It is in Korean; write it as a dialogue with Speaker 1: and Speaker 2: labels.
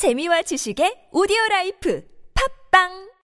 Speaker 1: 재미와 지식의 오디오 라이프. 팝빵!